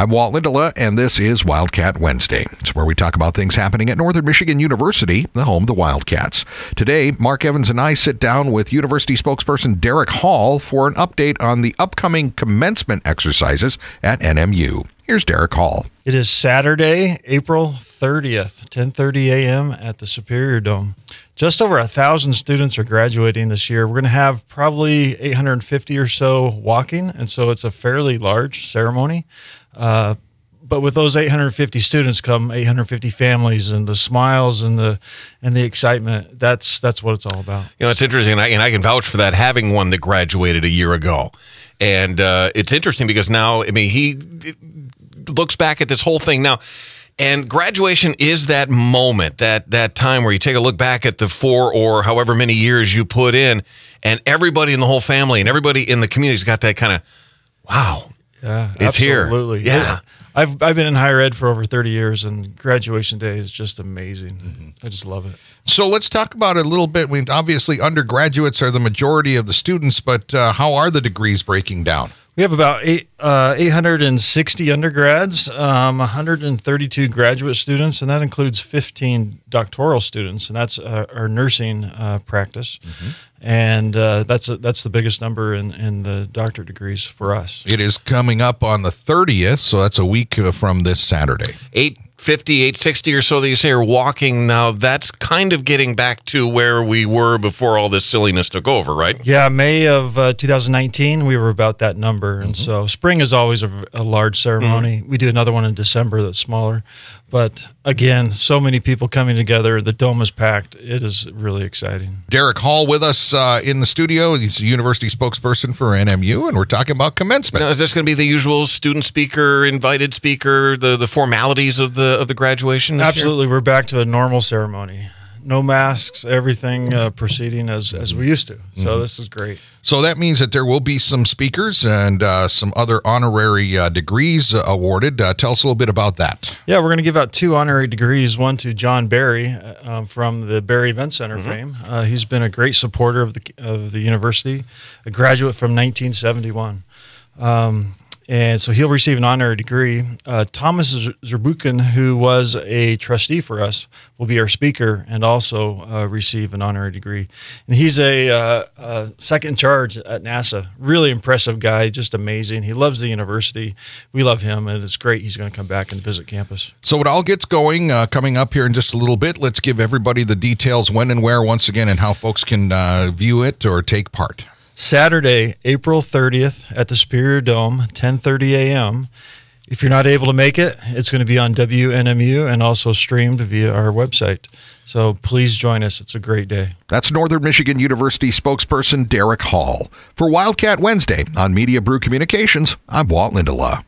I'm Walt Lindala, and this is Wildcat Wednesday. It's where we talk about things happening at Northern Michigan University, the home of the Wildcats. Today, Mark Evans and I sit down with university spokesperson Derek Hall for an update on the upcoming commencement exercises at NMU. Here's Derek Hall. It is Saturday, April 30th, 10:30 a.m. at the Superior Dome. Just over a thousand students are graduating this year. We're going to have probably 850 or so walking, and so it's a fairly large ceremony. Uh, but with those 850 students come 850 families and the smiles and the and the excitement. That's that's what it's all about. You know, it's interesting, and I, and I can vouch for that. Having one that graduated a year ago, and uh, it's interesting because now, I mean, he looks back at this whole thing now. And graduation is that moment, that that time where you take a look back at the four or however many years you put in, and everybody in the whole family and everybody in the community's got that kind of, wow, Yeah, It's here. absolutely. Yeah. I've I've been in higher ed for over 30 years, and graduation day is just amazing. Mm-hmm. I just love it. So let's talk about it a little bit. Mean, obviously, undergraduates are the majority of the students, but uh, how are the degrees breaking down? We have about eight, uh, 860 undergrads, um, 132 graduate students, and that includes 15 doctoral students, and that's uh, our nursing uh, practice. And uh, that's that's the biggest number in, in the doctorate degrees for us. It is coming up on the 30th, so that's a week uh, from this Saturday. 850, 860 or so that you say are walking now. That's kind of getting back to where we were before all this silliness took over, right? Yeah, May of uh, 2019, we were about that number. And so spring is always a, a large ceremony. We do another one in December that's smaller. But again, so many people coming together. The dome is packed. It is really exciting. Derek Hall with us uh, in the studio. He's a university spokesperson for NMU, and we're talking about commencement. Now, is this going to be the usual student speaker, invited speaker, the, the formalities of the of the graduation? This year? Absolutely. We're back to a normal ceremony. No masks, everything uh, proceeding as, as we used to. So this is great. So that means that there will be some speakers and uh, some other honorary uh, degrees uh, awarded. Uh, tell us a little bit about that. Yeah, we're going to give out two honorary degrees. One to John Berry uh, um, from the Berry Event Center fame. Uh, he's been a great supporter of the of the university, a graduate from 1971. Um, and so he'll receive an honorary degree. Uh, Thomas Zurbuchen, who was a trustee for us, will be our speaker and also uh, receive an honorary degree. And he's a, uh, uh, second charge at NASA. Really impressive guy, just amazing. He loves the university. We love him, and it's great he's going to come back and visit campus. So it all gets going uh, coming up here in just a little bit. Let's give everybody the details when and where once again and how folks can uh, view it or take part. Saturday, April 30th at the Superior Dome, 10:30 a.m. If you're not able to make it, it's going to be on WNMU and also streamed via our website. So please join us. It's a great day. That's Northern Michigan University spokesperson Derek Hall. For Wildcat Wednesday on Media Brew Communications, I'm Walt Lindala.